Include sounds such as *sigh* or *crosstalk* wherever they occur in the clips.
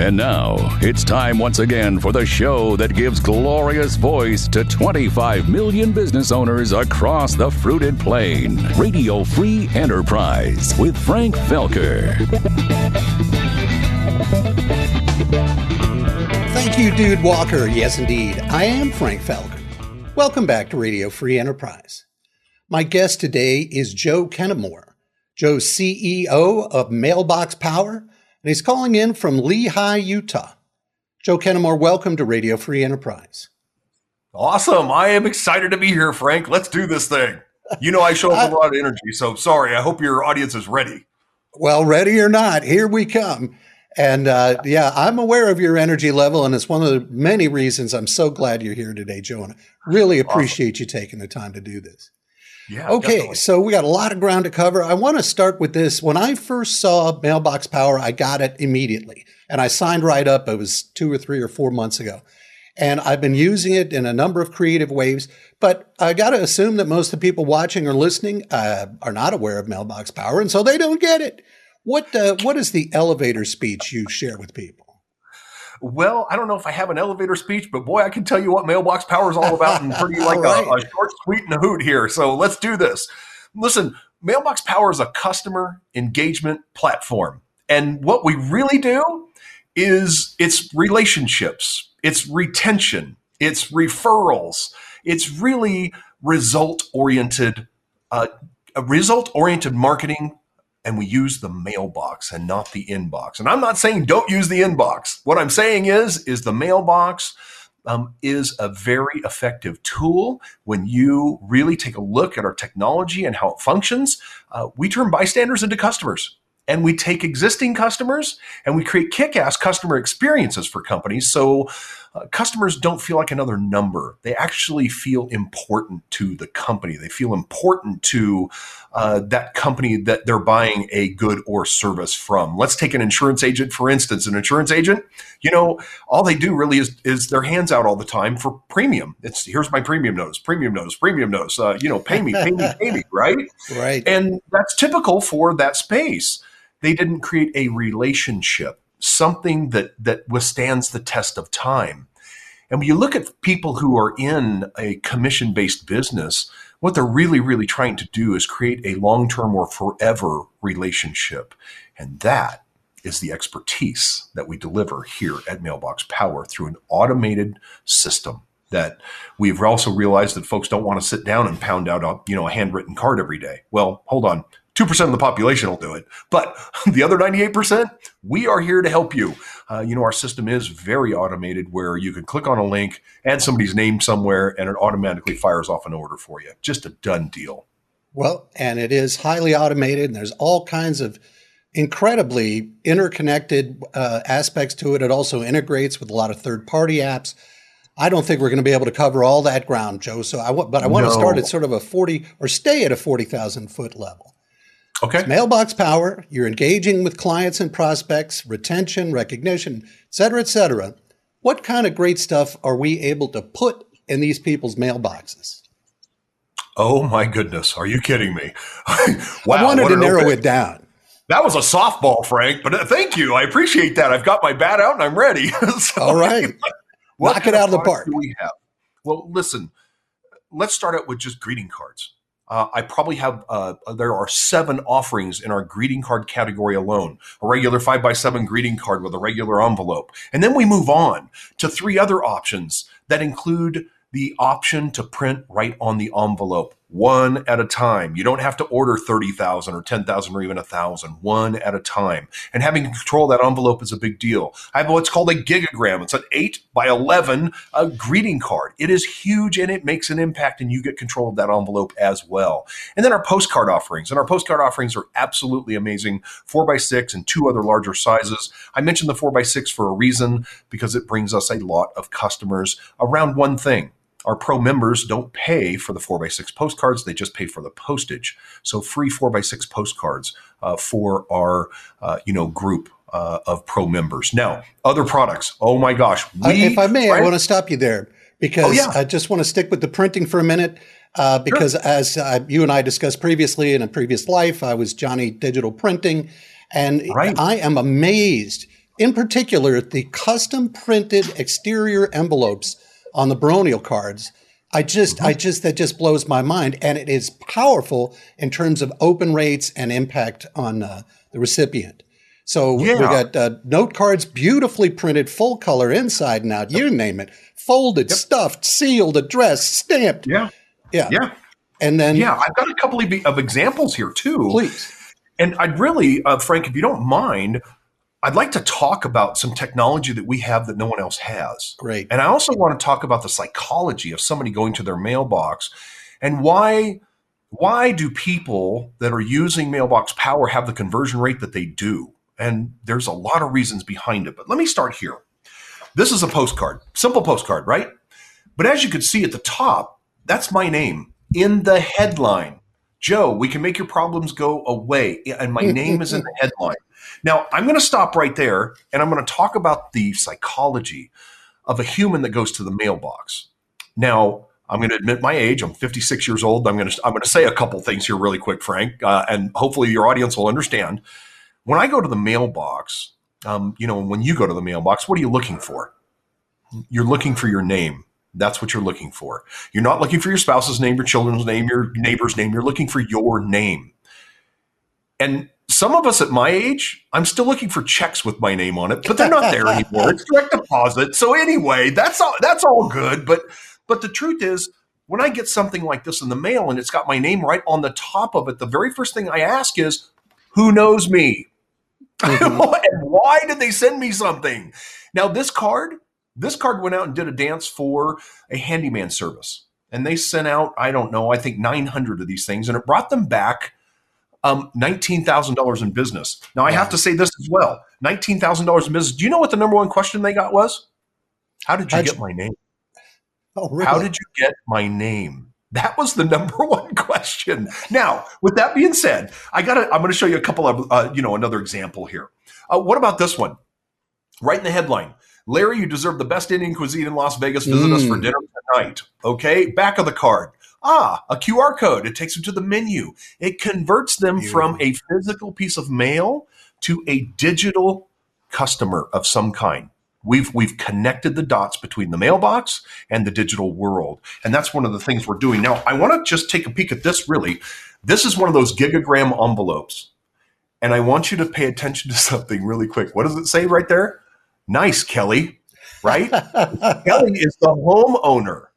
And now it's time once again for the show that gives glorious voice to 25 million business owners across the fruited plain. Radio Free Enterprise with Frank Felker. Thank you, Dude Walker. Yes, indeed. I am Frank Felker. Welcome back to Radio Free Enterprise. My guest today is Joe Kennemore. Joe's CEO of Mailbox Power and he's calling in from Lehi, Utah. Joe Kennemore, welcome to Radio Free Enterprise. Awesome. I am excited to be here, Frank. Let's do this thing. You know, I show up *laughs* with a lot of energy, so sorry. I hope your audience is ready. Well, ready or not, here we come. And uh, yeah, I'm aware of your energy level, and it's one of the many reasons I'm so glad you're here today, Joe. And I really appreciate awesome. you taking the time to do this. Yeah. Okay, definitely. so we got a lot of ground to cover. I want to start with this. When I first saw Mailbox Power, I got it immediately and I signed right up. It was two or three or four months ago. And I've been using it in a number of creative ways, but I got to assume that most of the people watching or listening uh, are not aware of Mailbox Power, and so they don't get it. What uh, what is the elevator speech you share with people? Well, I don't know if I have an elevator speech, but boy, I can tell you what mailbox power is all about and pretty *laughs* like right. a, a short, sweet, and a hoot here. So let's do this. Listen, Mailbox Power is a customer engagement platform. And what we really do is it's relationships, it's retention, it's referrals, it's really result oriented, uh, result oriented marketing and we use the mailbox and not the inbox. And I'm not saying don't use the inbox. What I'm saying is, is the mailbox um, is a very effective tool when you really take a look at our technology and how it functions. Uh, we turn bystanders into customers and we take existing customers and we create kick-ass customer experiences for companies so uh, customers don't feel like another number. They actually feel important to the company. They feel important to uh, that company that they're buying a good or service from. Let's take an insurance agent for instance. An insurance agent you know all they do really is is their hands out all the time for premium. It's here's my premium notice premium notice premium notice. Uh, you know pay me pay me pay me *laughs* right? Right. And that's typical for that space. They didn't create a relationship, something that that withstands the test of time. And when you look at people who are in a commission based business, what they're really, really trying to do is create a long term or forever relationship. And that is the expertise that we deliver here at Mailbox Power through an automated system that we've also realized that folks don't want to sit down and pound out a you know a handwritten card every day. Well, hold on. 2% of the population will do it. But *laughs* the other 98%, we are here to help you. Uh, you know, our system is very automated where you can click on a link, add somebody's name somewhere, and it automatically fires off an order for you. Just a done deal. Well, and it is highly automated, and there's all kinds of incredibly interconnected uh, aspects to it. It also integrates with a lot of third party apps. I don't think we're going to be able to cover all that ground, Joe. So I want, but I want no. to start at sort of a 40 or stay at a 40,000 foot level. Okay. It's mailbox power. You're engaging with clients and prospects, retention, recognition, et cetera, et cetera. What kind of great stuff are we able to put in these people's mailboxes? Oh my goodness. Are you kidding me? *laughs* wow, I wanted to narrow open. it down. That was a softball, Frank, but uh, thank you. I appreciate that. I've got my bat out and I'm ready. *laughs* so, All right. *laughs* Knock it out of the park. We have? Well, listen, let's start out with just greeting cards. Uh, I probably have, uh, there are seven offerings in our greeting card category alone. A regular five by seven greeting card with a regular envelope. And then we move on to three other options that include the option to print right on the envelope one at a time. You don't have to order 30,000 or 10,000 or even a thousand, one at a time. And having control of that envelope is a big deal. I have what's called a gigagram. It's an eight by 11 uh, greeting card. It is huge and it makes an impact and you get control of that envelope as well. And then our postcard offerings and our postcard offerings are absolutely amazing. Four by six and two other larger sizes. I mentioned the four by six for a reason because it brings us a lot of customers around one thing our pro members don't pay for the 4x6 postcards, they just pay for the postage. So free 4x6 postcards uh, for our uh, you know group uh, of pro members. Now, other products. Oh my gosh. If I may? I want to stop you there because oh, yeah. I just want to stick with the printing for a minute. Uh, because sure. as uh, you and I discussed previously in a previous life, I was Johnny Digital Printing. And right. I am amazed in particular, at the custom printed exterior envelopes on the baronial cards. I just, mm-hmm. I just, that just blows my mind. And it is powerful in terms of open rates and impact on uh, the recipient. So yeah. we got uh, note cards beautifully printed, full color inside and out, you name it, folded, yep. stuffed, sealed, addressed, stamped. Yeah. Yeah. Yeah. And then, yeah, I've got a couple of examples here too. Please. And I'd really, uh, Frank, if you don't mind, I'd like to talk about some technology that we have that no one else has. Great. And I also want to talk about the psychology of somebody going to their mailbox and why why do people that are using mailbox power have the conversion rate that they do? And there's a lot of reasons behind it. But let me start here. This is a postcard, simple postcard, right? But as you can see at the top, that's my name in the headline. Joe, we can make your problems go away. And my *laughs* name is in the headline. Now, I'm going to stop right there and I'm going to talk about the psychology of a human that goes to the mailbox. Now, I'm going to admit my age. I'm 56 years old. I'm going to I'm going to say a couple things here really quick, Frank, uh, and hopefully your audience will understand. When I go to the mailbox, um, you know, when you go to the mailbox, what are you looking for? You're looking for your name. That's what you're looking for. You're not looking for your spouse's name, your children's name, your neighbor's name. You're looking for your name. And some of us at my age, I'm still looking for checks with my name on it, but they're not there *laughs* anymore. It's direct deposit. So anyway, that's all that's all good. But but the truth is, when I get something like this in the mail and it's got my name right on the top of it, the very first thing I ask is, who knows me? *laughs* Mm-hmm. and why did they send me something? Now, this card, this card went out and did a dance for a handyman service. And they sent out, I don't know, I think 900 of these things, and it brought them back um, $19,000 in business. Now, I have to say this as well $19,000 in business. Do you know what the number one question they got was? How did you How'd get you- my name? Oh, really? How did you get my name? That was the *laughs* number one question. Now, with that being said, I got I'm going to show you a couple of, uh, you know, another example here. Uh, what about this one? Right in the headline. Larry, you deserve the best Indian cuisine in Las Vegas. Visit mm. us for mm. dinner tonight. Okay. Back of the card. Ah, a QR code. It takes them to the menu. It converts them from a physical piece of mail to a digital customer of some kind. We've we've connected the dots between the mailbox and the digital world, and that's one of the things we're doing now. I want to just take a peek at this. Really, this is one of those gigagram envelopes, and I want you to pay attention to *laughs* something really quick. What does it say right there? Nice, Kelly. Right? *laughs* Kelly is the homeowner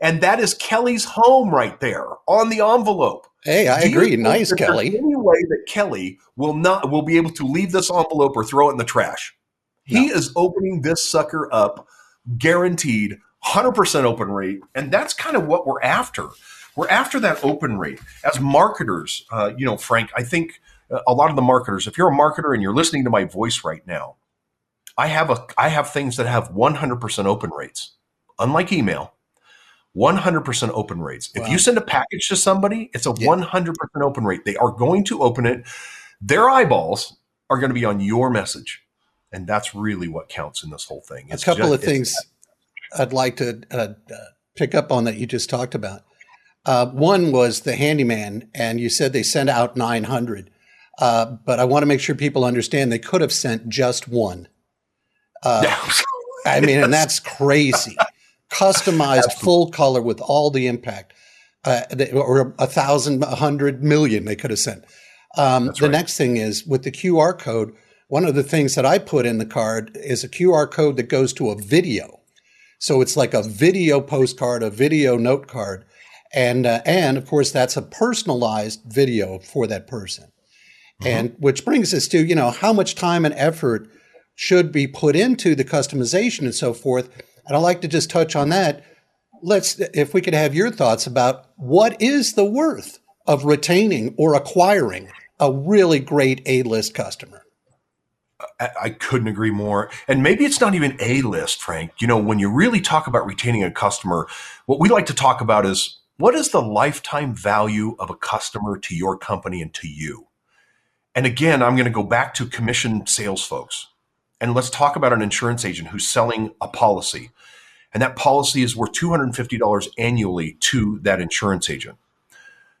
and that is Kelly's home right there on the envelope. Hey, I Do agree. Nice, Kelly. Any way that Kelly will not will be able to leave this envelope or throw it in the trash? No. He is opening this sucker up, guaranteed, hundred percent open rate, and that's kind of what we're after. We're after that open rate as marketers. Uh, you know, Frank, I think uh, a lot of the marketers. If you're a marketer and you're listening to my voice right now, I have a I have things that have 100% open rates. Unlike email, 100% open rates. Wow. If you send a package to somebody, it's a yeah. 100% open rate. They are going to open it. Their eyeballs are going to be on your message. And that's really what counts in this whole thing. It's a couple just, of things I'd like to uh, uh, pick up on that you just talked about. Uh, one was the handyman, and you said they sent out 900. Uh, but I want to make sure people understand they could have sent just one. Uh, *laughs* I mean, and that's crazy customized full color with all the impact, uh, or a thousand, a hundred million they could have sent. Um, the right. next thing is with the QR code. One of the things that I put in the card is a QR code that goes to a video. So it's like a video postcard, a video note card, and uh, and of course that's a personalized video for that person. Mm-hmm. And which brings us to you know how much time and effort should be put into the customization and so forth. And I'd like to just touch on that. Let's, if we could have your thoughts about what is the worth of retaining or acquiring a really great A list customer. I couldn't agree more. And maybe it's not even A list, Frank. You know, when you really talk about retaining a customer, what we like to talk about is what is the lifetime value of a customer to your company and to you? And again, I'm going to go back to commission sales folks. And let's talk about an insurance agent who's selling a policy. And that policy is worth $250 annually to that insurance agent.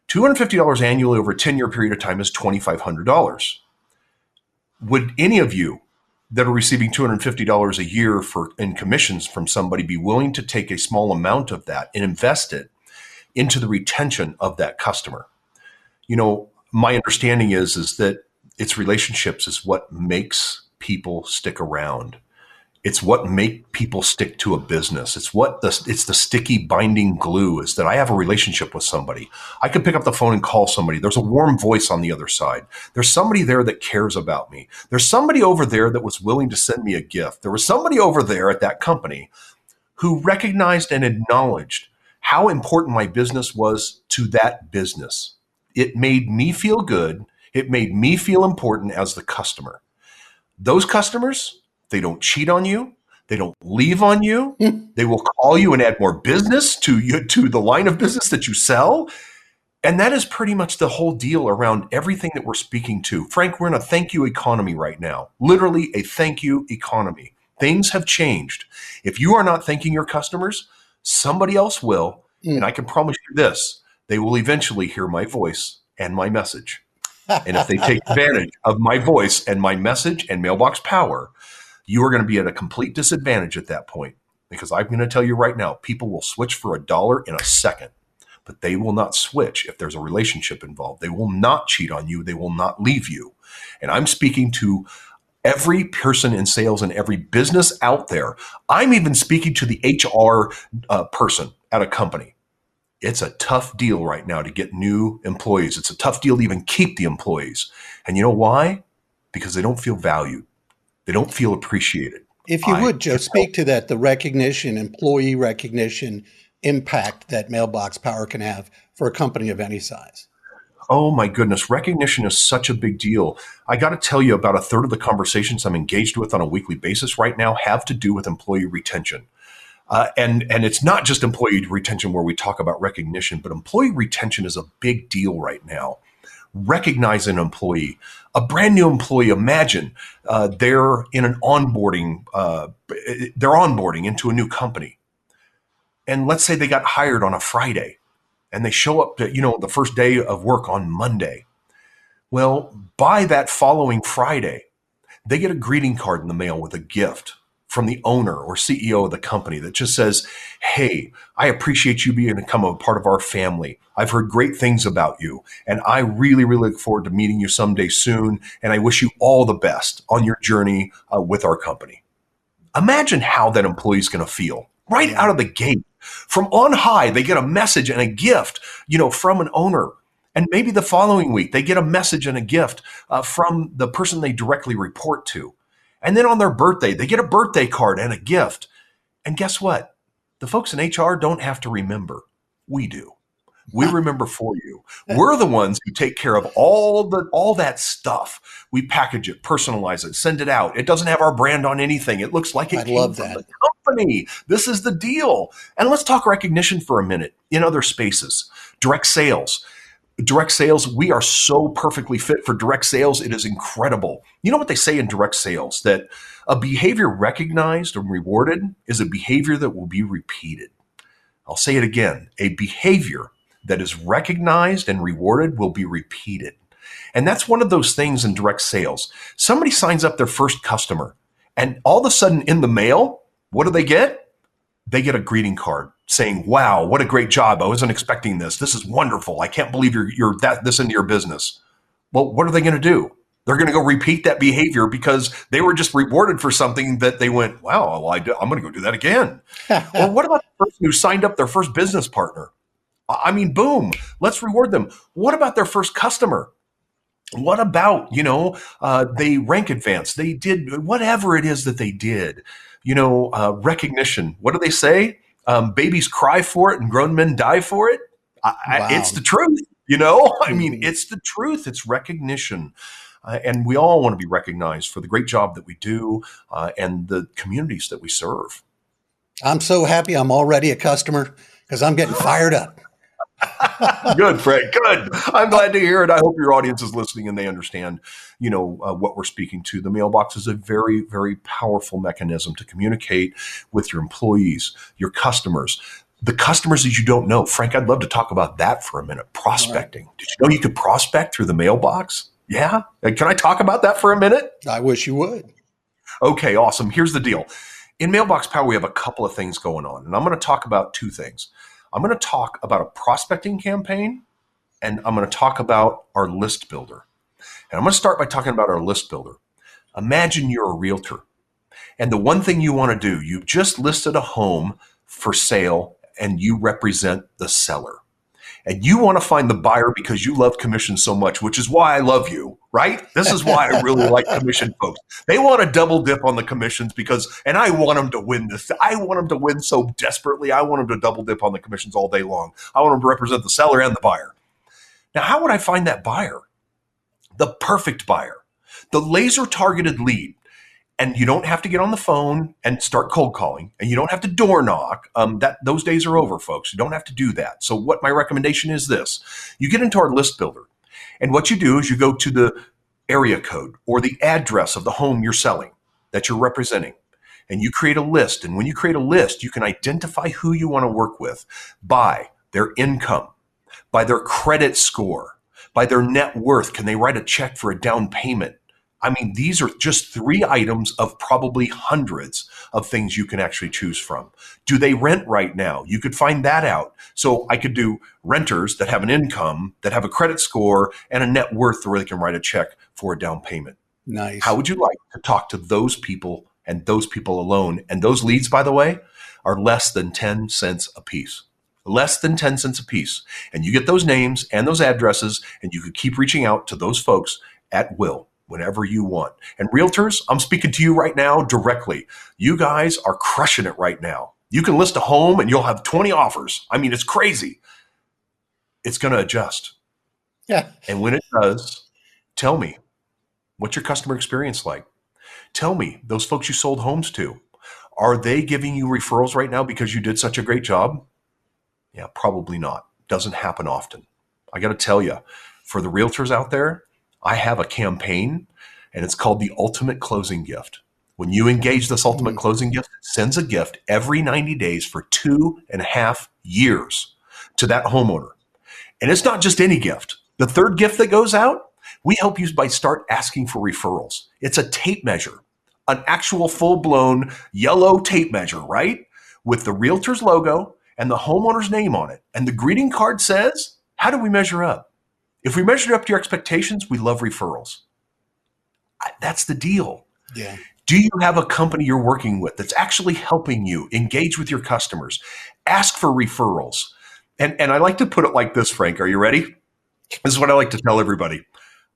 $250 annually over a 10 year period of time is $2,500. Would any of you that are receiving $250 a year for in commissions from somebody be willing to take a small amount of that and invest it into the retention of that customer. You know, my understanding is is that it's relationships is what makes people stick around. It's what make people stick to a business. It's what the it's the sticky binding glue is that I have a relationship with somebody. I could pick up the phone and call somebody. There's a warm voice on the other side. There's somebody there that cares about me. There's somebody over there that was willing to send me a gift. There was somebody over there at that company who recognized and acknowledged how important my business was to that business. It made me feel good. It made me feel important as the customer. Those customers, they don't cheat on you. They don't leave on you. *laughs* They will call you and add more business to you to the line of business that you sell. And that is pretty much the whole deal around everything that we're speaking to. Frank, we're in a thank you economy right now. Literally a thank you economy. Things have changed. If you are not thanking your customers, somebody else will. Mm. And I can promise you this they will eventually hear my voice and my message. and if they take *laughs* advantage of my voice and my message and mailbox power, you are going to be at a complete disadvantage at that point. Because I'm going to tell you right now, people will switch for a dollar in a second, but they will not switch if there's a relationship involved. They will not cheat on you. They will not leave you. And I'm speaking to every person in sales and every business out there. I'm even speaking to the HR uh, person at a company. It's a tough deal right now to get new employees. It's a tough deal to even keep the employees. And you know why? Because they don't feel valued. They don't feel appreciated. If you I, would, Joe, speak to that the recognition, employee recognition impact that mailbox power can have for a company of any size. Oh my goodness, recognition is such a big deal. I got to tell you, about a third of the conversations I'm engaged with on a weekly basis right now have to do with employee retention. Uh, and and it's not just employee retention where we talk about recognition, but employee retention is a big deal right now recognize an employee, a brand new employee. Imagine uh, they're in an onboarding, uh, they're onboarding into a new company, and let's say they got hired on a Friday, and they show up to you know the first day of work on Monday. Well, by that following Friday, they get a greeting card in the mail with a gift from the owner or CEO of the company that just says, Hey, I appreciate you being become a part of our family. I've heard great things about you, and I really, really look forward to meeting you someday soon. And I wish you all the best on your journey uh, with our company. Imagine how that employee is going to feel right out of the gate. From on high, they get a message and a gift, you know, from an owner. And maybe the following week, they get a message and a gift uh, from the person they directly report to. And then on their birthday, they get a birthday card and a gift. And guess what? The folks in HR don't have to remember. We do. We remember for you. We're the ones who take care of all the all that stuff. We package it, personalize it, send it out. It doesn't have our brand on anything. It looks like it I came love from that. the company. This is the deal. And let's talk recognition for a minute in other spaces. Direct sales direct sales, we are so perfectly fit for direct sales. It is incredible. You know what they say in direct sales that a behavior recognized and rewarded is a behavior that will be repeated. I'll say it again a behavior that is recognized and rewarded will be repeated. And that's one of those things in direct sales. Somebody signs up their first customer, and all of a sudden in the mail, what do they get? They get a greeting card saying, "Wow, what a great job! I wasn't expecting this. This is wonderful. I can't believe you're you're that this into your business." Well, what are they going to do? They're going to go repeat that behavior because they were just rewarded for something that they went, "Wow, well, I am going to go do that again." *laughs* or what about the person who signed up their first business partner? I mean, boom, let's reward them. What about their first customer? What about, you know, uh, they rank advance, they did whatever it is that they did, you know, uh, recognition. What do they say? Um, babies cry for it and grown men die for it. I, wow. I, it's the truth, you know? *laughs* I mean, mm. it's the truth. It's recognition. Uh, and we all want to be recognized for the great job that we do uh, and the communities that we serve. I'm so happy I'm already a customer because I'm getting fired up good, Frank. Good. I'm glad to hear it. I hope your audience is listening and they understand, you know, uh, what we're speaking to. The mailbox is a very, very powerful mechanism to communicate with your employees, your customers, the customers that you don't know. Frank, I'd love to talk about that for a minute. Prospecting. Right. Did you know you could prospect through the mailbox? Yeah. Can I talk about that for a minute? I wish you would. Okay, awesome. Here's the deal. In Mailbox Power, we have a couple of things going on, and I'm going to talk about two things. I'm going to talk about a prospecting campaign, and I'm going to talk about our list builder. And I'm going to start by talking about our list builder. Imagine you're a realtor, and the one thing you want to do, you've just listed a home for sale, and you represent the seller and you want to find the buyer because you love commission so much, which is why I love you, right? This is why I really *laughs* like commission folks. They want to double dip on the commissions because, and I want them to win this. I want them to win so desperately. I want them to double dip on the commissions all day long. I want them to represent the seller and the buyer. Now, how would I find that buyer? The perfect buyer, the laser targeted lead and you don't have to get on the phone and start cold calling and you don't have to door knock. Um, that those days are over folks. You don't have to do that. So what my recommendation is this. You get into our list builder and what you do is you go to the area code or the address of the home you're selling that you're representing and you create a list. And when you create a list you can identify who you want to work with by their income by their credit score by their net worth. Can they write a check for a down payment I mean, these are just three items of probably hundreds of things you can actually choose from. Do they rent right now? You could find that out. So I could do renters that have an income, that have a credit score, and a net worth where they can write a check for a down payment. Nice. How would you like to talk to those people and those people alone? And those leads, by the way, are less than 10 cents a piece less than 10 cents a piece. And you get those names and those addresses, and you could keep reaching out to those folks at will whenever you want. And realtors, I'm speaking to you right now directly. You guys are crushing it right now. You can list a home and you'll have 20 offers. I mean, it's crazy. It's going to adjust. Yeah. And when it does, tell me what's your customer experience like? Tell me those folks you sold homes to. Are they giving you referrals right now because you did such a great job? Yeah, probably not. Doesn't happen often. I got to tell you, for the realtors out there, I have a campaign and it's called the Ultimate Closing Gift. When you engage this Ultimate mm-hmm. Closing Gift, it sends a gift every 90 days for two and a half years to that homeowner. And it's not just any gift. The third gift that goes out, we help you by start asking for referrals. It's a tape measure, an actual full blown yellow tape measure, right? With the realtor's logo and the homeowner's name on it. And the greeting card says, How do we measure up? If we measured up to your expectations, we love referrals. That's the deal. Yeah. Do you have a company you're working with that's actually helping you engage with your customers? Ask for referrals. And, and I like to put it like this, Frank. Are you ready? This is what I like to tell everybody.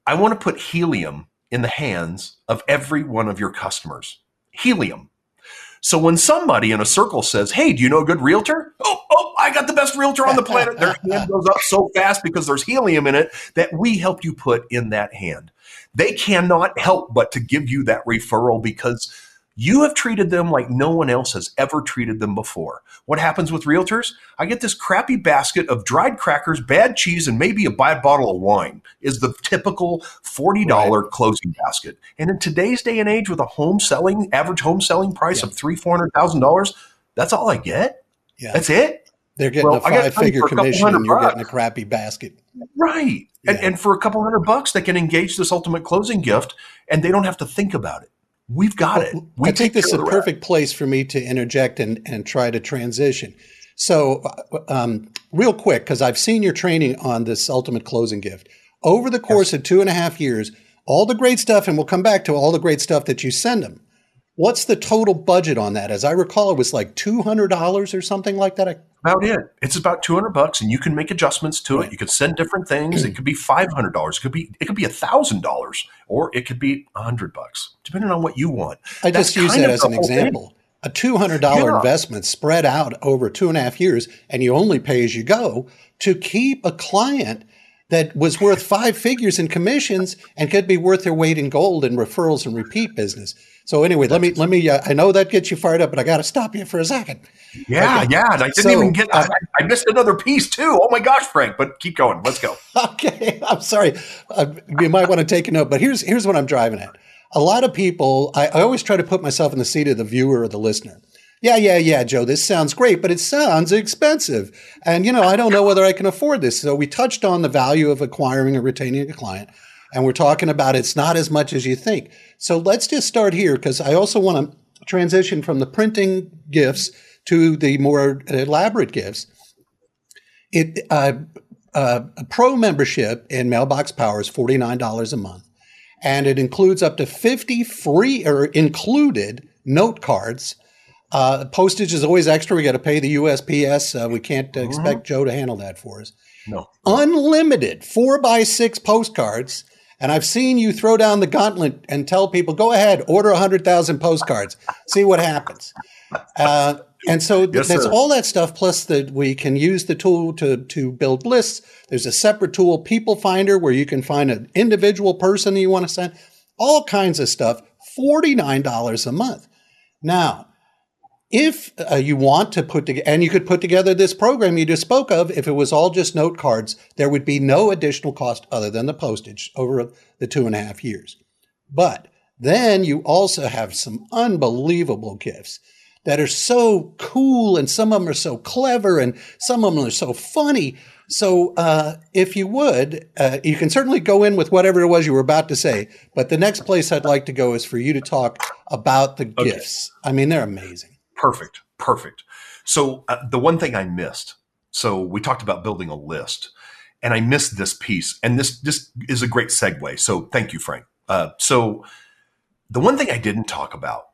I want to put helium in the hands of every one of your customers. Helium. So when somebody in a circle says, Hey, do you know a good realtor? Oh, oh, I got the best realtor on the planet. Their *laughs* hand goes up so fast because there's helium in it that we helped you put in that hand. They cannot help but to give you that referral because you have treated them like no one else has ever treated them before. What happens with realtors? I get this crappy basket of dried crackers, bad cheese, and maybe a bad bottle of wine is the typical $40 right. closing basket. And in today's day and age with a home selling, average home selling price yeah. of three, four hundred thousand dollars, that's all I get. Yeah. That's it. They're getting well, a five figure commission and you're bucks. getting a crappy basket. Right. Yeah. And, and for a couple hundred bucks, they can engage this ultimate closing gift and they don't have to think about it. We've got it. We I think this is a perfect place for me to interject and, and try to transition. So, um, real quick, because I've seen your training on this ultimate closing gift. Over the course yes. of two and a half years, all the great stuff, and we'll come back to all the great stuff that you send them. What's the total budget on that? As I recall, it was like two hundred dollars or something like that. About it. It's about two hundred bucks, and you can make adjustments to it. You can send different things. it could be five hundred dollars. It could be it could be a thousand dollars, or it could be a hundred bucks, depending on what you want. I That's just use that as an example. Thing. A two hundred dollar yeah. investment spread out over two and a half years, and you only pay as you go to keep a client that was worth five figures in commissions and could be worth their weight in gold in referrals and repeat business. So anyway, let me let me. Uh, I know that gets you fired up, but I got to stop you for a second. Yeah, okay. yeah. I didn't so, even get. Uh, I, I, missed another piece too. Oh my gosh, Frank! But keep going. Let's go. *laughs* Okay, I'm sorry. Uh, you might want to take a note, but here's here's what I'm driving at. A lot of people. I, I always try to put myself in the seat of the viewer or the listener. Yeah, yeah, yeah, Joe. This sounds great, but it sounds expensive, and you know I don't know whether I can afford this. So we touched on the value of acquiring or retaining a client. And we're talking about it's not as much as you think. So let's just start here because I also want to transition from the printing gifts to the more elaborate gifts. It uh, uh, a pro membership in Mailbox Power is forty nine dollars a month, and it includes up to fifty free or included note cards. Uh, postage is always extra. We got to pay the USPS. Uh, we can't uh, mm-hmm. expect Joe to handle that for us. No, unlimited four by six postcards and I've seen you throw down the gauntlet and tell people, go ahead, order 100,000 postcards, see what happens. Uh, and so yes, that's all that stuff, plus that we can use the tool to, to build lists. There's a separate tool, People Finder, where you can find an individual person you want to send, all kinds of stuff, $49 a month. Now, if uh, you want to put together, and you could put together this program you just spoke of, if it was all just note cards, there would be no additional cost other than the postage over the two and a half years. But then you also have some unbelievable gifts that are so cool, and some of them are so clever, and some of them are so funny. So, uh, if you would, uh, you can certainly go in with whatever it was you were about to say. But the next place I'd like to go is for you to talk about the okay. gifts. I mean, they're amazing. Perfect. Perfect. So uh, the one thing I missed. So we talked about building a list, and I missed this piece. And this this is a great segue. So thank you, Frank. Uh, so the one thing I didn't talk about.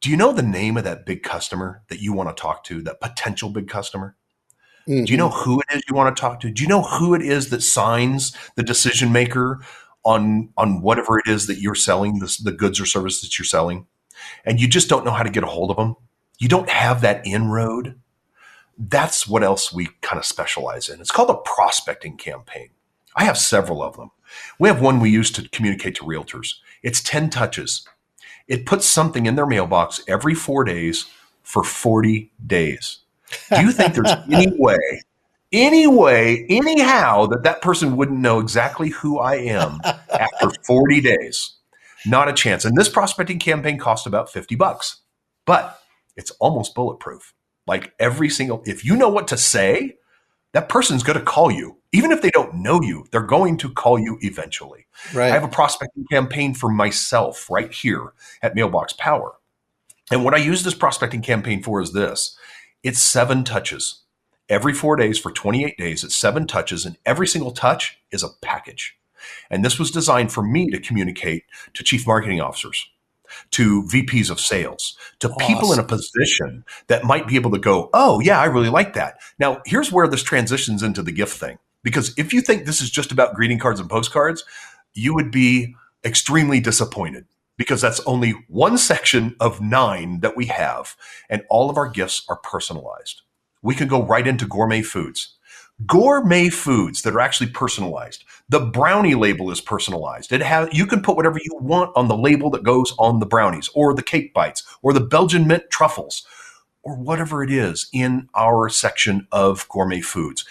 Do you know the name of that big customer that you want to talk to? That potential big customer. Mm-hmm. Do you know mm-hmm. who it is you want to talk to? Do you know who it is that signs the decision maker on on whatever it is that you're selling, the, the goods or services that you're selling, and you just don't know how to get a hold of them? You don't have that inroad, that's what else we kind of specialize in. It's called a prospecting campaign. I have several of them. We have one we use to communicate to realtors. It's 10 touches. It puts something in their mailbox every four days for 40 days. Do you think there's *laughs* any way, any way, anyhow that that person wouldn't know exactly who I am after 40 days? Not a chance. And this prospecting campaign cost about 50 bucks. But it's almost bulletproof. Like every single, if you know what to say, that person's going to call you. Even if they don't know you, they're going to call you eventually. Right. I have a prospecting campaign for myself right here at Mailbox Power. And what I use this prospecting campaign for is this it's seven touches. Every four days for 28 days, it's seven touches, and every single touch is a package. And this was designed for me to communicate to chief marketing officers, to VPs of sales, to awesome. people in a position that might be able to go, oh, yeah, I really like that. Now, here's where this transitions into the gift thing. Because if you think this is just about greeting cards and postcards, you would be extremely disappointed because that's only one section of nine that we have, and all of our gifts are personalized. We can go right into gourmet foods gourmet foods that are actually personalized. The brownie label is personalized. It has you can put whatever you want on the label that goes on the brownies or the cake bites or the Belgian mint truffles or whatever it is in our section of gourmet foods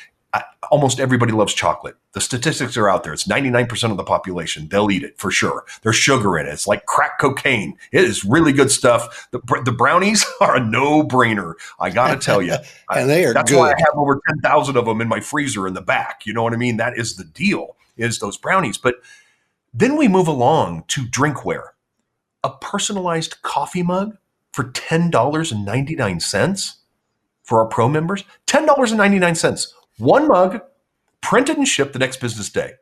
almost everybody loves chocolate. The statistics are out there. It's 99% of the population. They'll eat it for sure. There's sugar in it. It's like crack cocaine. It is really good stuff. The, the brownies *laughs* are a no brainer. I got to tell you. *laughs* and they are That's good. why I have over 10,000 of them in my freezer in the back. You know what I mean? That is the deal is those brownies. But then we move along to drinkware. A personalized coffee mug for $10.99 for our pro members. $10.99 one mug, printed and shipped the next business day.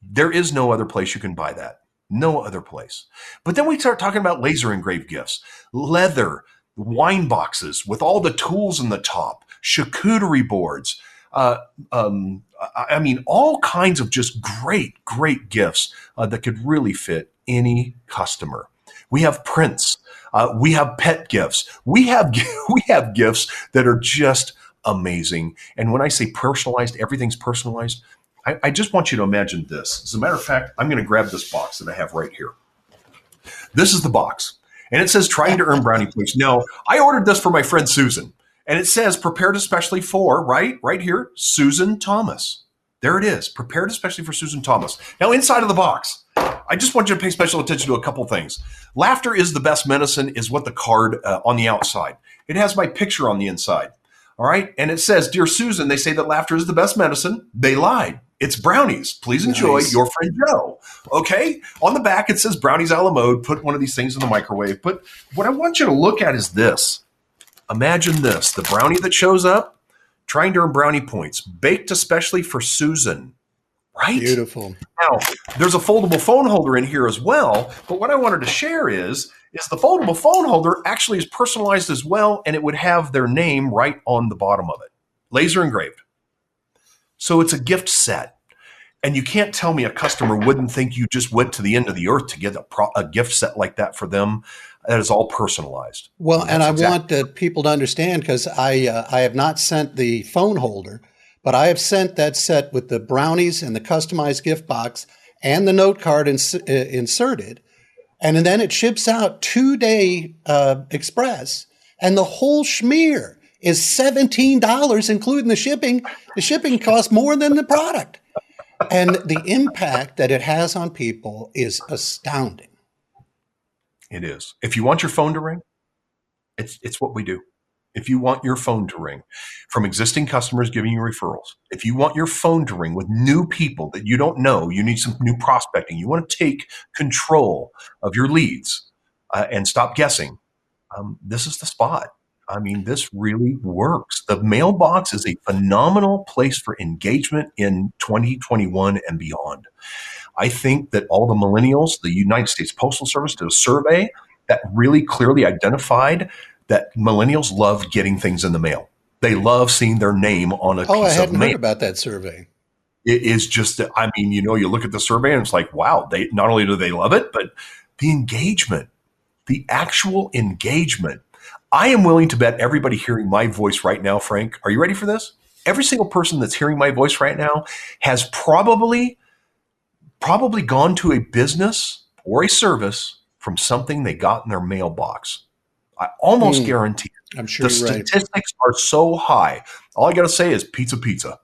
There is no other place you can buy that. No other place. But then we start talking about laser engraved gifts, leather, wine boxes with all the tools in the top, charcuterie boards. Uh, um, I mean, all kinds of just great, great gifts uh, that could really fit any customer. We have prints. Uh, we have pet gifts. We have *laughs* we have gifts that are just amazing. And when I say personalized, everything's personalized. I, I just want you to imagine this. As a matter of fact, I'm going to grab this box that I have right here. This is the box, and it says "Trying to earn brownie points." Now, I ordered this for my friend Susan, and it says "Prepared especially for," right, right here, Susan Thomas. There it is, prepared especially for Susan Thomas. Now, inside of the box, I just want you to pay special attention to a couple things. Laughter is the best medicine, is what the card uh, on the outside. It has my picture on the inside. All right. And it says, Dear Susan, they say that laughter is the best medicine. They lied. It's brownies. Please enjoy nice. your friend Joe. Okay. On the back, it says brownies a la mode. Put one of these things in the microwave. But what I want you to look at is this. Imagine this the brownie that shows up, trying to earn brownie points, baked especially for Susan. Right? Beautiful. Now, there's a foldable phone holder in here as well. But what I wanted to share is is the foldable phone holder actually is personalized as well, and it would have their name right on the bottom of it, laser engraved. So it's a gift set. And you can't tell me a customer wouldn't think you just went to the end of the earth to get a, pro- a gift set like that for them. That is all personalized. Well, and, and I exactly- want people to understand because I uh, I have not sent the phone holder, but I have sent that set with the brownies and the customized gift box and the note card ins- uh, inserted and then it ships out two day uh, express, and the whole schmear is seventeen dollars, including the shipping. The shipping costs more than the product, and the impact that it has on people is astounding. It is. If you want your phone to ring, it's it's what we do if you want your phone to ring from existing customers giving you referrals, if you want your phone to ring with new people that you don't know, you need some new prospecting, you want to take control of your leads uh, and stop guessing, um, this is the spot. I mean, this really works. The mailbox is a phenomenal place for engagement in 2021 and beyond. I think that all the millennials, the United States Postal Service did a survey that really clearly identified that millennials love getting things in the mail. They love seeing their name on a oh, piece I hadn't of mail. heard about that survey. It is just, I mean, you know, you look at the survey and it's like, wow, they not only do they love it, but the engagement, the actual engagement. I am willing to bet everybody hearing my voice right now, Frank, are you ready for this? Every single person that's hearing my voice right now has probably, probably gone to a business or a service from something they got in their mailbox. I almost mm, guarantee I'm sure the statistics right. are so high. All I got to say is pizza, pizza.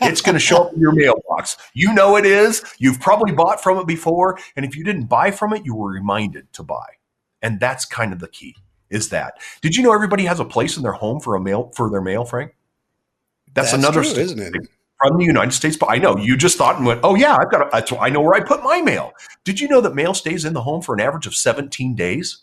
It's going to show up in your mailbox. You know it is. You've probably bought from it before, and if you didn't buy from it, you were reminded to buy. And that's kind of the key. Is that? Did you know everybody has a place in their home for a mail for their mail, Frank? That's, that's another true, isn't it? From the United States, but I know you just thought and went, "Oh yeah, I've got. A, that's, I know where I put my mail." Did you know that mail stays in the home for an average of 17 days?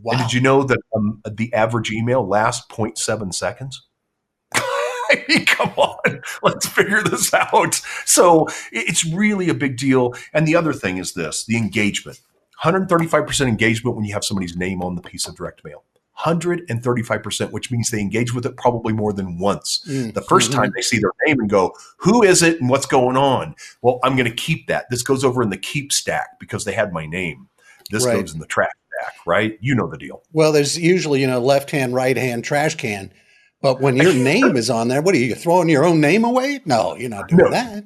Wow. And did you know that um, the average email lasts 0.7 seconds? *laughs* I mean, come on, let's figure this out. So it's really a big deal. And the other thing is this the engagement 135% engagement when you have somebody's name on the piece of direct mail. 135%, which means they engage with it probably more than once. Mm-hmm. The 1st time they see their name and go, Who is it and what's going on? Well, I'm going to keep that. This goes over in the keep stack because they had my name. This right. goes in the trash back, right? You know the deal. Well, there's usually, you know, left hand, right hand trash can. But when your *laughs* name is on there, what are you throwing your own name away? No, you're not doing no. that.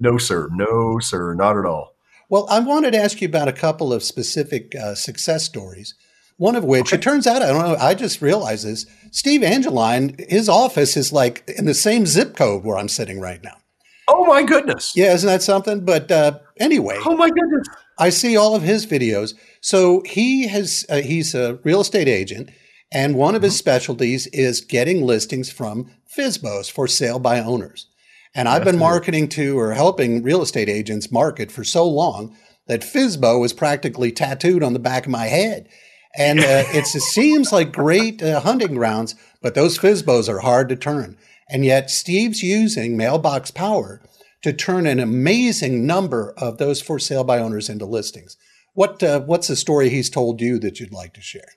No, sir. No, sir. Not at all. Well, I wanted to ask you about a couple of specific uh, success stories. One of which, okay. it turns out, I don't know, I just realized this. Steve Angeline, his office is like in the same zip code where I'm sitting right now. Oh my goodness. Yeah, isn't that something? But uh, anyway. Oh my goodness. I see all of his videos. So he has uh, he's a real estate agent, and one of his mm-hmm. specialties is getting listings from FSBOs for sale by owners. And I've been marketing to or helping real estate agents market for so long that FSBO is practically tattooed on the back of my head. And uh, it seems like great uh, hunting grounds, but those FSBOs are hard to turn. And yet Steve's using mailbox power to turn an amazing number of those for sale by owners into listings. What uh, what's the story he's told you that you'd like to share?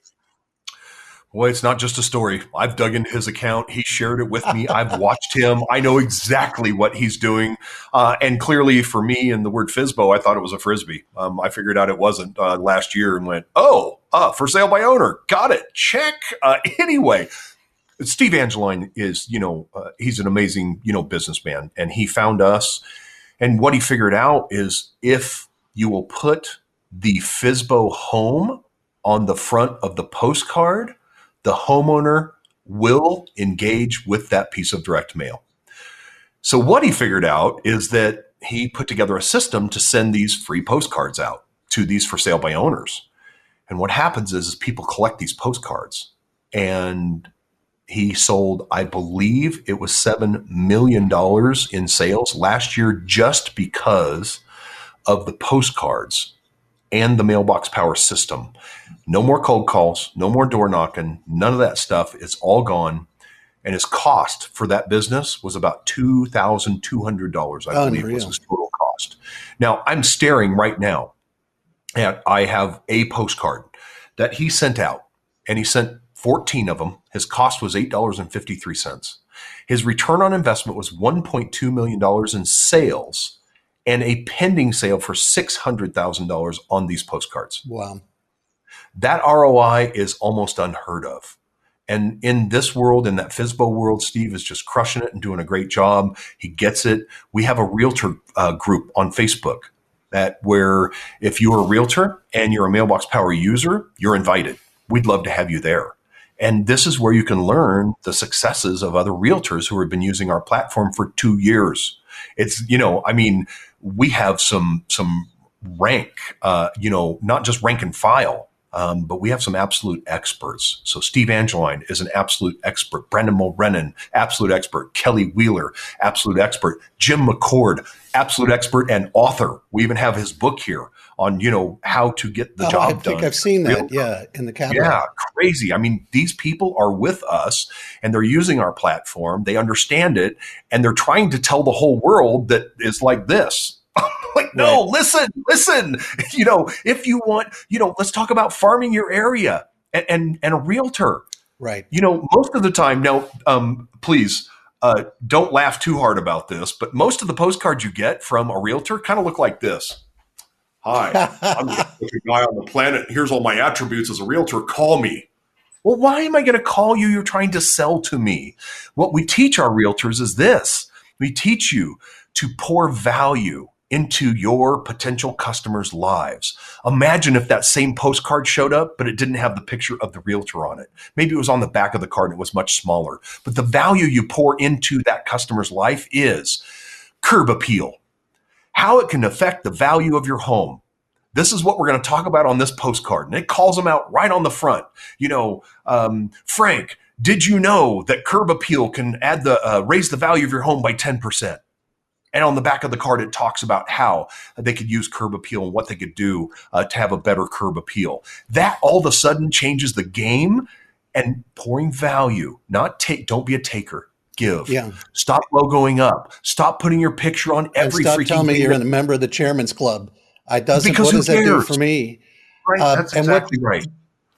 Well, it's not just a story. I've dug into his account. He shared it with me. I've *laughs* watched him. I know exactly what he's doing. Uh, and clearly, for me, and the word FSBO, I thought it was a frisbee. Um, I figured out it wasn't uh, last year and went, oh, uh, for sale by owner. Got it. Check. Uh, *laughs* anyway, Steve Angeline is, you know, uh, he's an amazing, you know, businessman, and he found us. And what he figured out is if you will put the FSBO home on the front of the postcard, the homeowner will engage with that piece of direct mail. So what he figured out is that he put together a system to send these free postcards out to these for sale by owners. And what happens is, is people collect these postcards and He sold, I believe it was $7 million in sales last year just because of the postcards and the mailbox power system. No more cold calls, no more door knocking, none of that stuff. It's all gone. And his cost for that business was about $2,200, I believe was his total cost. Now, I'm staring right now at, I have a postcard that he sent out, and he sent 14 of them. His cost was $8.53. His return on investment was $1.2 million in sales and a pending sale for $600,000 on these postcards. Wow. That ROI is almost unheard of. And in this world, in that FSBO world, Steve is just crushing it and doing a great job. He gets it. We have a realtor uh, group on Facebook that where if you're a realtor and you're a mailbox power user, you're invited. We'd love to have you there. And this is where you can learn the successes of other realtors who have been using our platform for two years. It's, you know, I mean, we have some, some rank, uh, you know, not just rank and file, um, but we have some absolute experts. So Steve Angeline is an absolute expert. Brendan Mulrennan, absolute expert. Kelly Wheeler, absolute expert. Jim McCord, absolute expert and author. We even have his book here on, you know, how to get the oh, job done. I think done. I've seen that. Yeah. In the catalog. Yeah. Crazy. I mean, these people are with us and they're using our platform. They understand it and they're trying to tell the whole world that is like this like, *laughs* no, right. listen, listen. *laughs* You know, if you want, you know, let's talk about farming your area and and, and a realtor. Right. You know, most of the time now, um, please uh, don't laugh too hard about this, but most of the postcards you get from a realtor kind of look like this. Hi, *laughs* I'm the guy on the planet. Here's all my attributes as a realtor. Call me. Well, why am I going to call you? You're trying to sell to me. What we teach our realtors is this we teach you to pour value into your potential customers' lives. Imagine if that same postcard showed up, but it didn't have the picture of the realtor on it. Maybe it was on the back of the card and it was much smaller. But the value you pour into that customer's life is curb appeal, how it can affect the value of your home. This is what we're going to talk about on this postcard. And it calls them out right on the front. You know, um, Frank, did you know that curb appeal can add the uh, raise the value of your home by 10%? And on the back of the card, it talks about how they could use curb appeal and what they could do uh, to have a better curb appeal. That all of a sudden changes the game and pouring value, not take, don't be a taker. Give. Yeah. Stop logoing up. Stop putting your picture on every. And stop telling me you're a member of the chairman's club. I doesn't. Because what does cares? that do for me? Right. Uh, That's exactly what, right.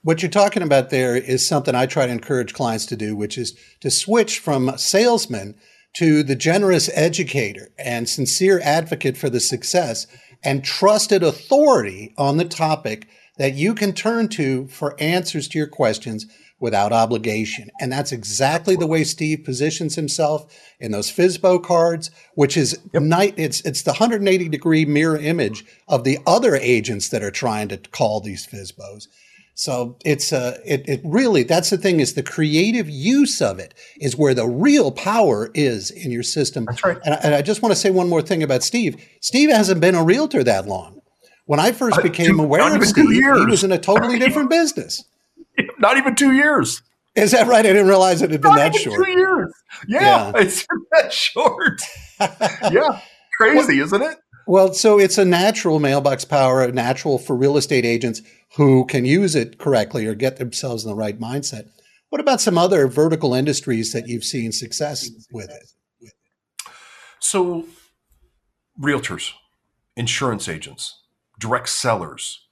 What you're talking about there is something I try to encourage clients to do, which is to switch from salesman to the generous educator and sincere advocate for the success and trusted authority on the topic that you can turn to for answers to your questions without obligation. And that's exactly the way Steve positions himself in those FSBO cards, which is yep. night. It's, it's the 180 degree mirror image of the other agents that are trying to call these FSBOs. So it's uh, it, it really that's the thing is the creative use of it is where the real power is in your system. That's right. And I, and I just want to say one more thing about Steve. Steve hasn't been a realtor that long. When I first uh, became two, aware of Steve, he was in a totally *laughs* different business. Not even two years. Is that right? I didn't realize it had been Not that short. Two years. Yeah, yeah. *laughs* it's that short. *laughs* yeah, crazy, well, isn't it? Well, so it's a natural mailbox power, natural for real estate agents who can use it correctly or get themselves in the right mindset. What about some other vertical industries that you've seen success with it? So, realtors, insurance agents, direct sellers,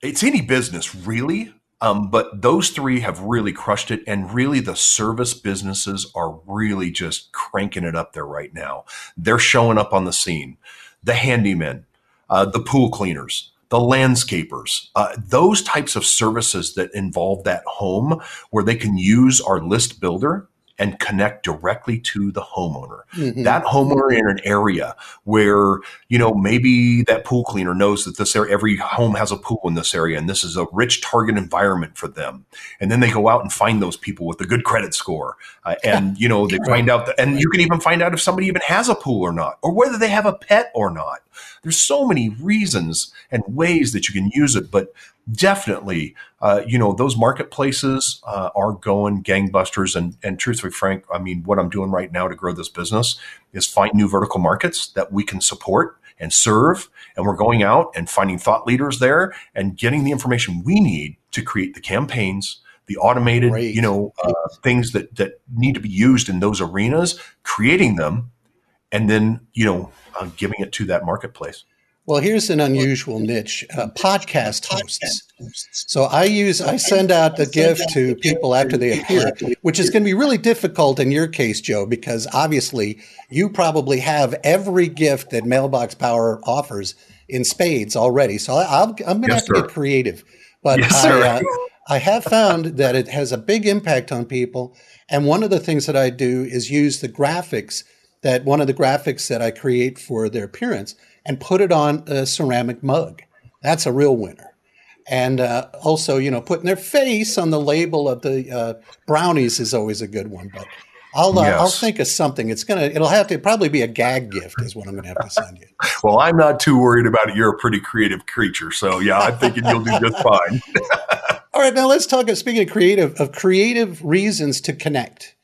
it's any business really. Um, but those three have really crushed it. And really, the service businesses are really just cranking it up there right now. They're showing up on the scene the handymen, uh, the pool cleaners, the landscapers, uh, those types of services that involve that home where they can use our list builder and connect directly to the homeowner. Mm-hmm. That homeowner in an area where, you know, maybe that pool cleaner knows that this area, every home has a pool in this area and this is a rich target environment for them. And then they go out and find those people with a good credit score. Uh, and, you know, they find out that, and you can even find out if somebody even has a pool or not, or whether they have a pet or not. There's so many reasons and ways that you can use it, but definitely, uh, you know, those marketplaces uh, are going gangbusters. And, and truthfully, Frank, I mean, what I'm doing right now to grow this business is find new vertical markets that we can support and serve. And we're going out and finding thought leaders there and getting the information we need to create the campaigns, the automated, Great. you know, uh, things that that need to be used in those arenas, creating them, and then you know, uh, giving it to that marketplace. Well, here's an unusual niche: uh, podcast hosts. So I use I send out the gift to people after they appear, which is going to be really difficult in your case, Joe, because obviously you probably have every gift that Mailbox Power offers in spades already. So I, am going to yes, have to sir. get creative, but yes, I, uh, I have found that it has a big impact on people. And one of the things that I do is use the graphics that one of the graphics that I create for their appearance and put it on a ceramic mug. That's a real winner. And uh, also, you know, putting their face on the label of the uh, brownies is always a good one. But I'll uh, yes. I'll think of something. It's gonna it'll have to probably be a gag gift is what I'm gonna have to send you. *laughs* well, I'm not too worried about it. You're a pretty creative creature, so yeah, I'm thinking you'll do just fine. *laughs* All right, now let's talk. Speaking of creative, of creative reasons to connect.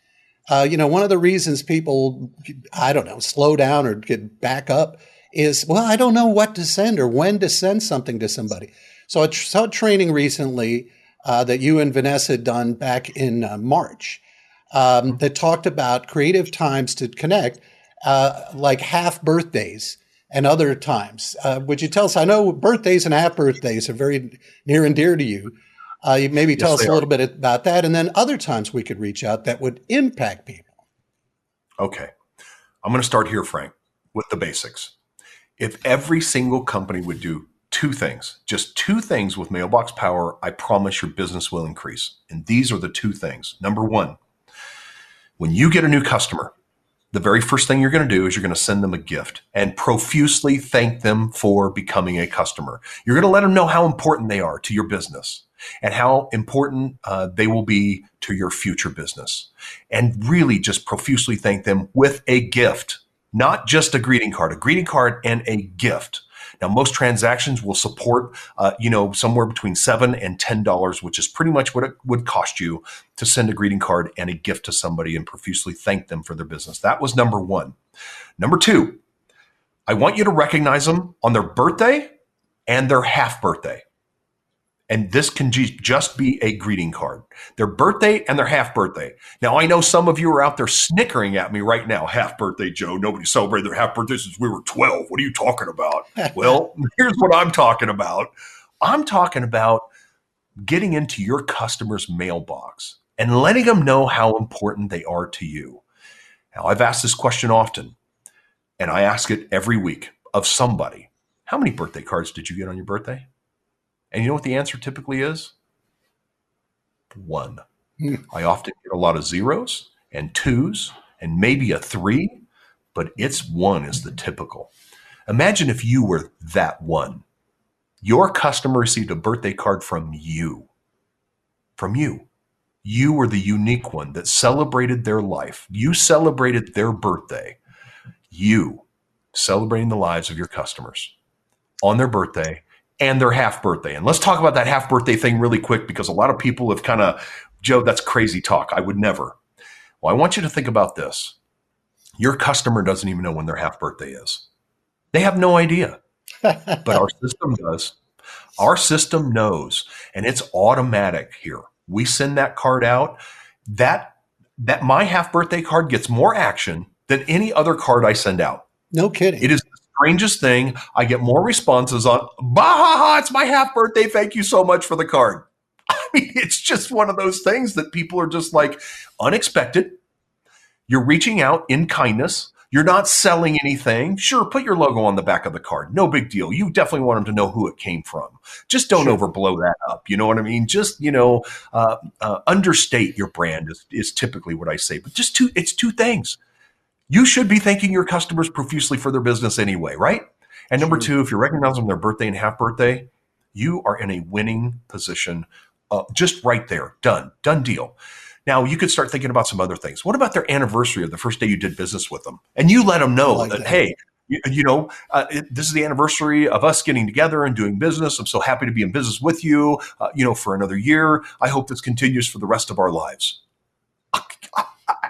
Uh, you know, one of the reasons people, I don't know, slow down or get back up is, well, I don't know what to send or when to send something to somebody. So I saw training recently uh, that you and Vanessa had done back in uh, March um, that talked about creative times to connect, uh, like half birthdays and other times. Uh, would you tell us? I know birthdays and half birthdays are very near and dear to you. Uh, you maybe tell yes, us a little bit about that, and then other times we could reach out that would impact people. Okay, I'm going to start here, Frank, with the basics if every single company would do two things, just two things with mailbox power, I promise your business will increase. And these are the two things. Number one, when you get a new customer, the very first thing you're going to do is you're going to send them a gift and profusely thank them for becoming a customer. You're going to let them know how important they are to your business and how important uh, they will be to your future business. And really just profusely thank them with a gift not just a greeting card, a greeting card and a gift. Now, most transactions will support, uh, you know, somewhere between seven and ten dollars, which is pretty much what it would cost you to send a greeting card and a gift to somebody and profusely thank them for their business. That was number one. Number two, I want you to recognize them on their birthday and their half birthday. And this can just be a greeting card. Their birthday and their half birthday. Now, I know some of you are out there snickering at me right now. Half birthday, Joe. Nobody celebrated their half birthday since we were 12. What are you talking about? *laughs* well, here's what I'm talking about. I'm talking about getting into your customer's mailbox and letting them know how important they are to you. Now, I've asked this question often, and I ask it every week of somebody. How many birthday cards did you get on your birthday? And you know what the answer typically is? One. Hmm. I often get a lot of zeros and twos and maybe a three, but it's one is the typical. Imagine if you were that one. Your customer received a birthday card from you. From you. You were the unique one that celebrated their life. You celebrated their birthday. You celebrating the lives of your customers on their birthday and their half birthday. And let's talk about that half birthday thing really quick because a lot of people have kind of, Joe, that's crazy talk. I would never. Well, I want you to think about this. Your customer doesn't even know when their half birthday is. They have no idea. but our *laughs* system does. Our system knows, and it's automatic here. We send that card out. That that my half birthday card gets more action than any other card I send out. No kidding. It is strangest thing. I get more responses on, bah, ha, ha, it's my half birthday. Thank you so much for the card. *laughs* I mean, it's just one of those things that people are just like unexpected. You're reaching out in kindness. You're not selling anything. Sure, put your logo on the back of the card. No big deal. You definitely want them to know who it came from. Just don't sure. overblow that up. You know what I mean? Just you know, uh, uh, understate your brand is, is typically what I say. But just two, it's two things you should be thanking your customers profusely for their business anyway, right? And number two, if you recognize them their birthday and half birthday, you are in a winning position. Uh, just right there, done, done deal. Now you could start thinking about some other things. What about their anniversary or the first day you did business with them? And you let them know like that, that, hey, you, you know, uh, it, this is the anniversary of us getting together and doing business. I'm so happy to be in business with you, uh, you know, for another year. I hope this continues for the rest of our lives.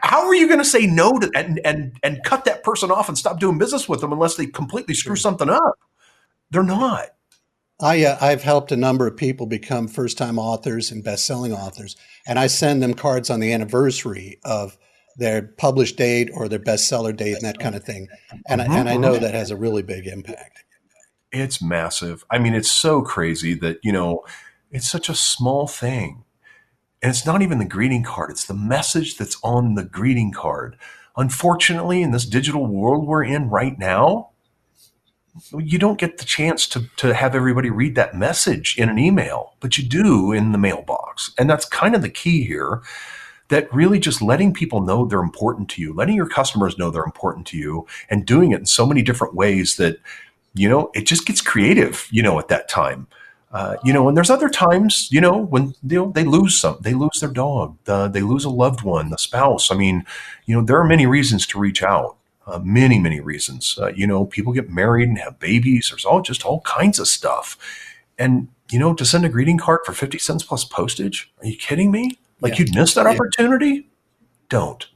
How are you going to say no to and and and cut that person off and stop doing business with them unless they completely screw something up? They're not. I uh, I've helped a number of people become first time authors and best selling authors, and I send them cards on the anniversary of their published date or their bestseller date and that kind of thing. And mm-hmm. and I know that has a really big impact. It's massive. I mean, it's so crazy that you know it's such a small thing, and it's not even the greeting card; it's the message that's on the greeting card. Unfortunately, in this digital world we're in right now, you don't get the chance to, to have everybody read that message in an email, but you do in the mailbox. And that's kind of the key here that really just letting people know they're important to you, letting your customers know they're important to you, and doing it in so many different ways that, you know, it just gets creative, you know, at that time. Uh, you know, and there's other times, you know, when you know, they lose some, they lose their dog, the, they lose a loved one, the spouse. I mean, you know, there are many reasons to reach out uh, many, many reasons. Uh, you know, people get married and have babies. There's all just all kinds of stuff. And, you know, to send a greeting card for 50 cents plus postage, are you kidding me? Like yeah. you'd miss that opportunity? Don't.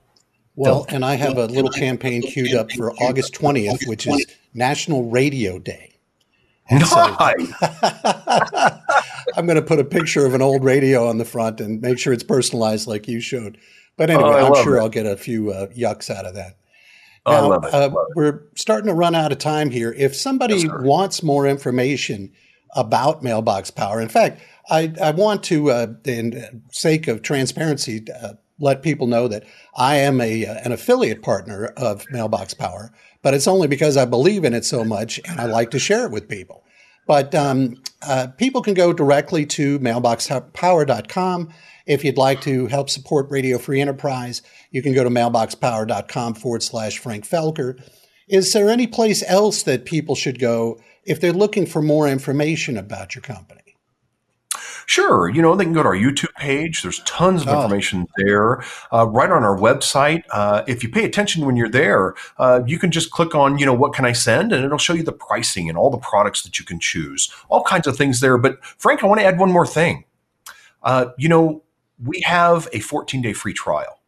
Well, Don't. and I have a little campaign queued up for August 20th, which is National Radio Day. And so *laughs* I'm going to put a picture of an old radio on the front and make sure it's personalized like you showed. But anyway, oh, I'm sure it. I'll get a few uh, yucks out of that. Oh, now, I love it. Uh, love we're starting to run out of time here. If somebody yes, wants more information about Mailbox Power, in fact, I, I want to, uh, in sake of transparency, uh, let people know that I am a uh, an affiliate partner of Mailbox Power, but it's only because I believe in it so much and I like to share it with people. But um, uh, people can go directly to mailboxpower.com if you'd like to help support Radio Free Enterprise, you can go to mailboxpower.com forward slash Frank Felker. Is there any place else that people should go if they're looking for more information about your company? Sure. You know, they can go to our YouTube page. There's tons of oh. information there. Uh, right on our website. Uh, if you pay attention when you're there, uh, you can just click on, you know, what can I send? And it'll show you the pricing and all the products that you can choose. All kinds of things there. But Frank, I want to add one more thing. Uh, you know, we have a 14 day free trial.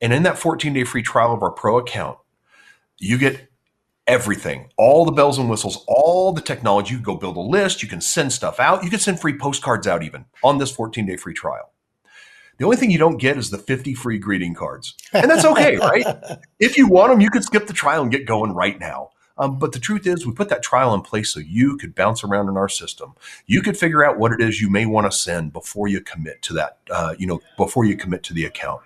And in that 14 day free trial of our pro account, you get everything, all the bells and whistles, all the technology. You go build a list, you can send stuff out, you can send free postcards out even on this 14 day free trial. The only thing you don't get is the 50 free greeting cards. And that's okay, *laughs* right? If you want them, you can skip the trial and get going right now. Um, but the truth is, we put that trial in place so you could bounce around in our system. You could figure out what it is you may want to send before you commit to that. Uh, you know, before you commit to the account.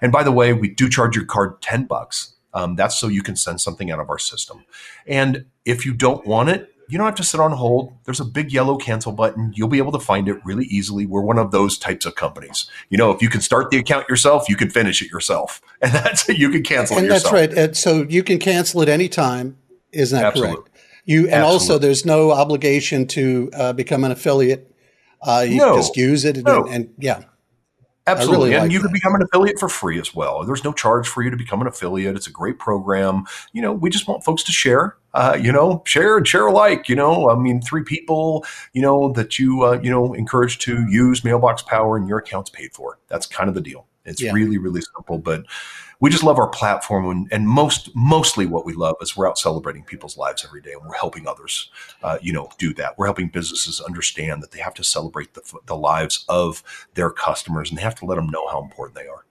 And by the way, we do charge your card ten bucks. Um, that's so you can send something out of our system. And if you don't want it, you don't have to sit on hold. There's a big yellow cancel button. You'll be able to find it really easily. We're one of those types of companies. You know, if you can start the account yourself, you can finish it yourself, *laughs* and that's you can cancel and it yourself. that's right. so you can cancel at any time. Isn't that Absolutely. correct? You and Absolutely. also there's no obligation to uh, become an affiliate. Uh, you no. just use it and, no. and, and yeah. Absolutely. Really and like you that. can become an affiliate for free as well. There's no charge for you to become an affiliate. It's a great program. You know, we just want folks to share, uh, you know, share and share alike, you know, I mean, three people, you know, that you, uh, you know, encourage to use mailbox power and your account's paid for. That's kind of the deal. It's yeah. really, really simple, but we just love our platform and, and, most mostly what we love is we're out celebrating people's lives every day and we're helping others uh, you know do that. We're helping businesses understand that they have to celebrate the, the lives of their customers and they have to let them know how important they are.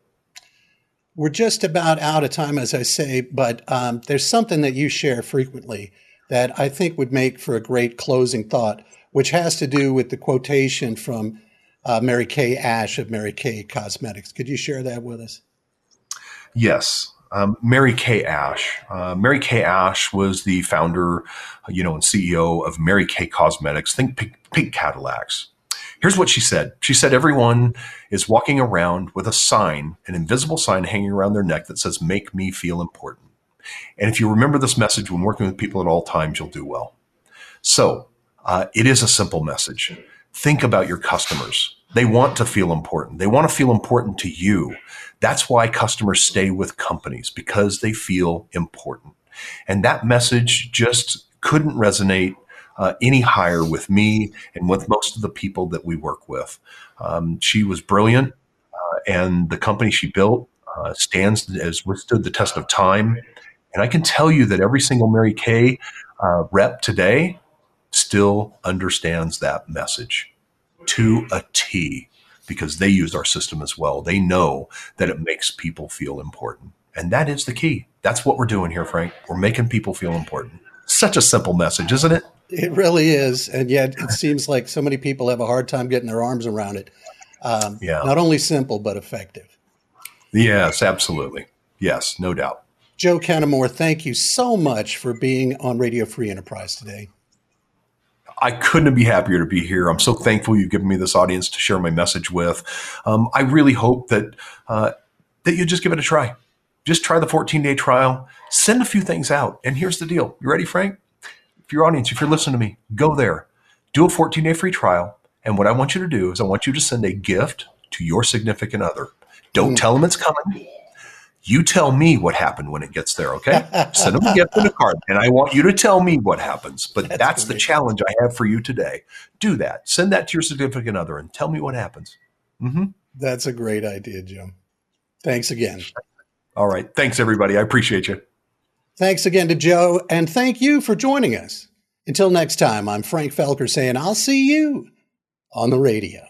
We're just about out of time as i say but um, there's something that you share frequently that i think would make for a great closing thought which has to do with the quotation from uh, mary kay ash of mary kay cosmetics. Could you share that with us Yes. Um, Mary Kay Ash. Uh, Mary Kay Ash was the founder, you know, and CEO of Mary Kay Cosmetics. Think pink, pink Cadillacs. Here's what she said. She said everyone is walking around with a sign, an invisible sign hanging around their neck that says, Make me feel important. And if you remember this message when working with people at all times, you'll do well. So uh, it is a simple message. Think about your customers. They want to feel important. They want to feel important to you. That's why customers stay with companies because they feel important. And that message just couldn't resonate uh, any higher with me and with most of the people that we work with. Um, she was brilliant, uh, and the company she built uh, stands has withstood the test of time. And I can tell you that every single Mary Kay uh, rep today still understands that message to a T because they use our system as well. They know that it makes people feel important. And that is the key. That's what we're doing here, Frank. We're making people feel important. Such a simple message, isn't it? It really is. And yet it seems like so many people have a hard time getting their arms around it. Um, yeah. Not only simple, but effective. Yes, absolutely. Yes, no doubt. Joe Kennemore, thank you so much for being on Radio Free Enterprise today. I couldn't be happier to be here. I'm so thankful you've given me this audience to share my message with. Um, I really hope that uh, that you just give it a try. Just try the 14 day trial. Send a few things out. And here's the deal. You ready, Frank? If your audience, if you're listening to me, go there, do a 14 day free trial. And what I want you to do is I want you to send a gift to your significant other. Don't mm. tell them it's coming. You tell me what happened when it gets there, okay? Send them a gift and a card, and I want you to tell me what happens. But that's, that's the challenge I have for you today. Do that. Send that to your significant other and tell me what happens. Mm-hmm. That's a great idea, Jim. Thanks again. All right. Thanks, everybody. I appreciate you. Thanks again to Joe, and thank you for joining us. Until next time, I'm Frank Felker saying I'll see you on the radio.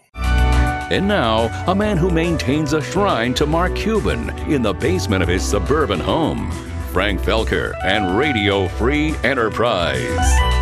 And now, a man who maintains a shrine to Mark Cuban in the basement of his suburban home. Frank Felker and Radio Free Enterprise.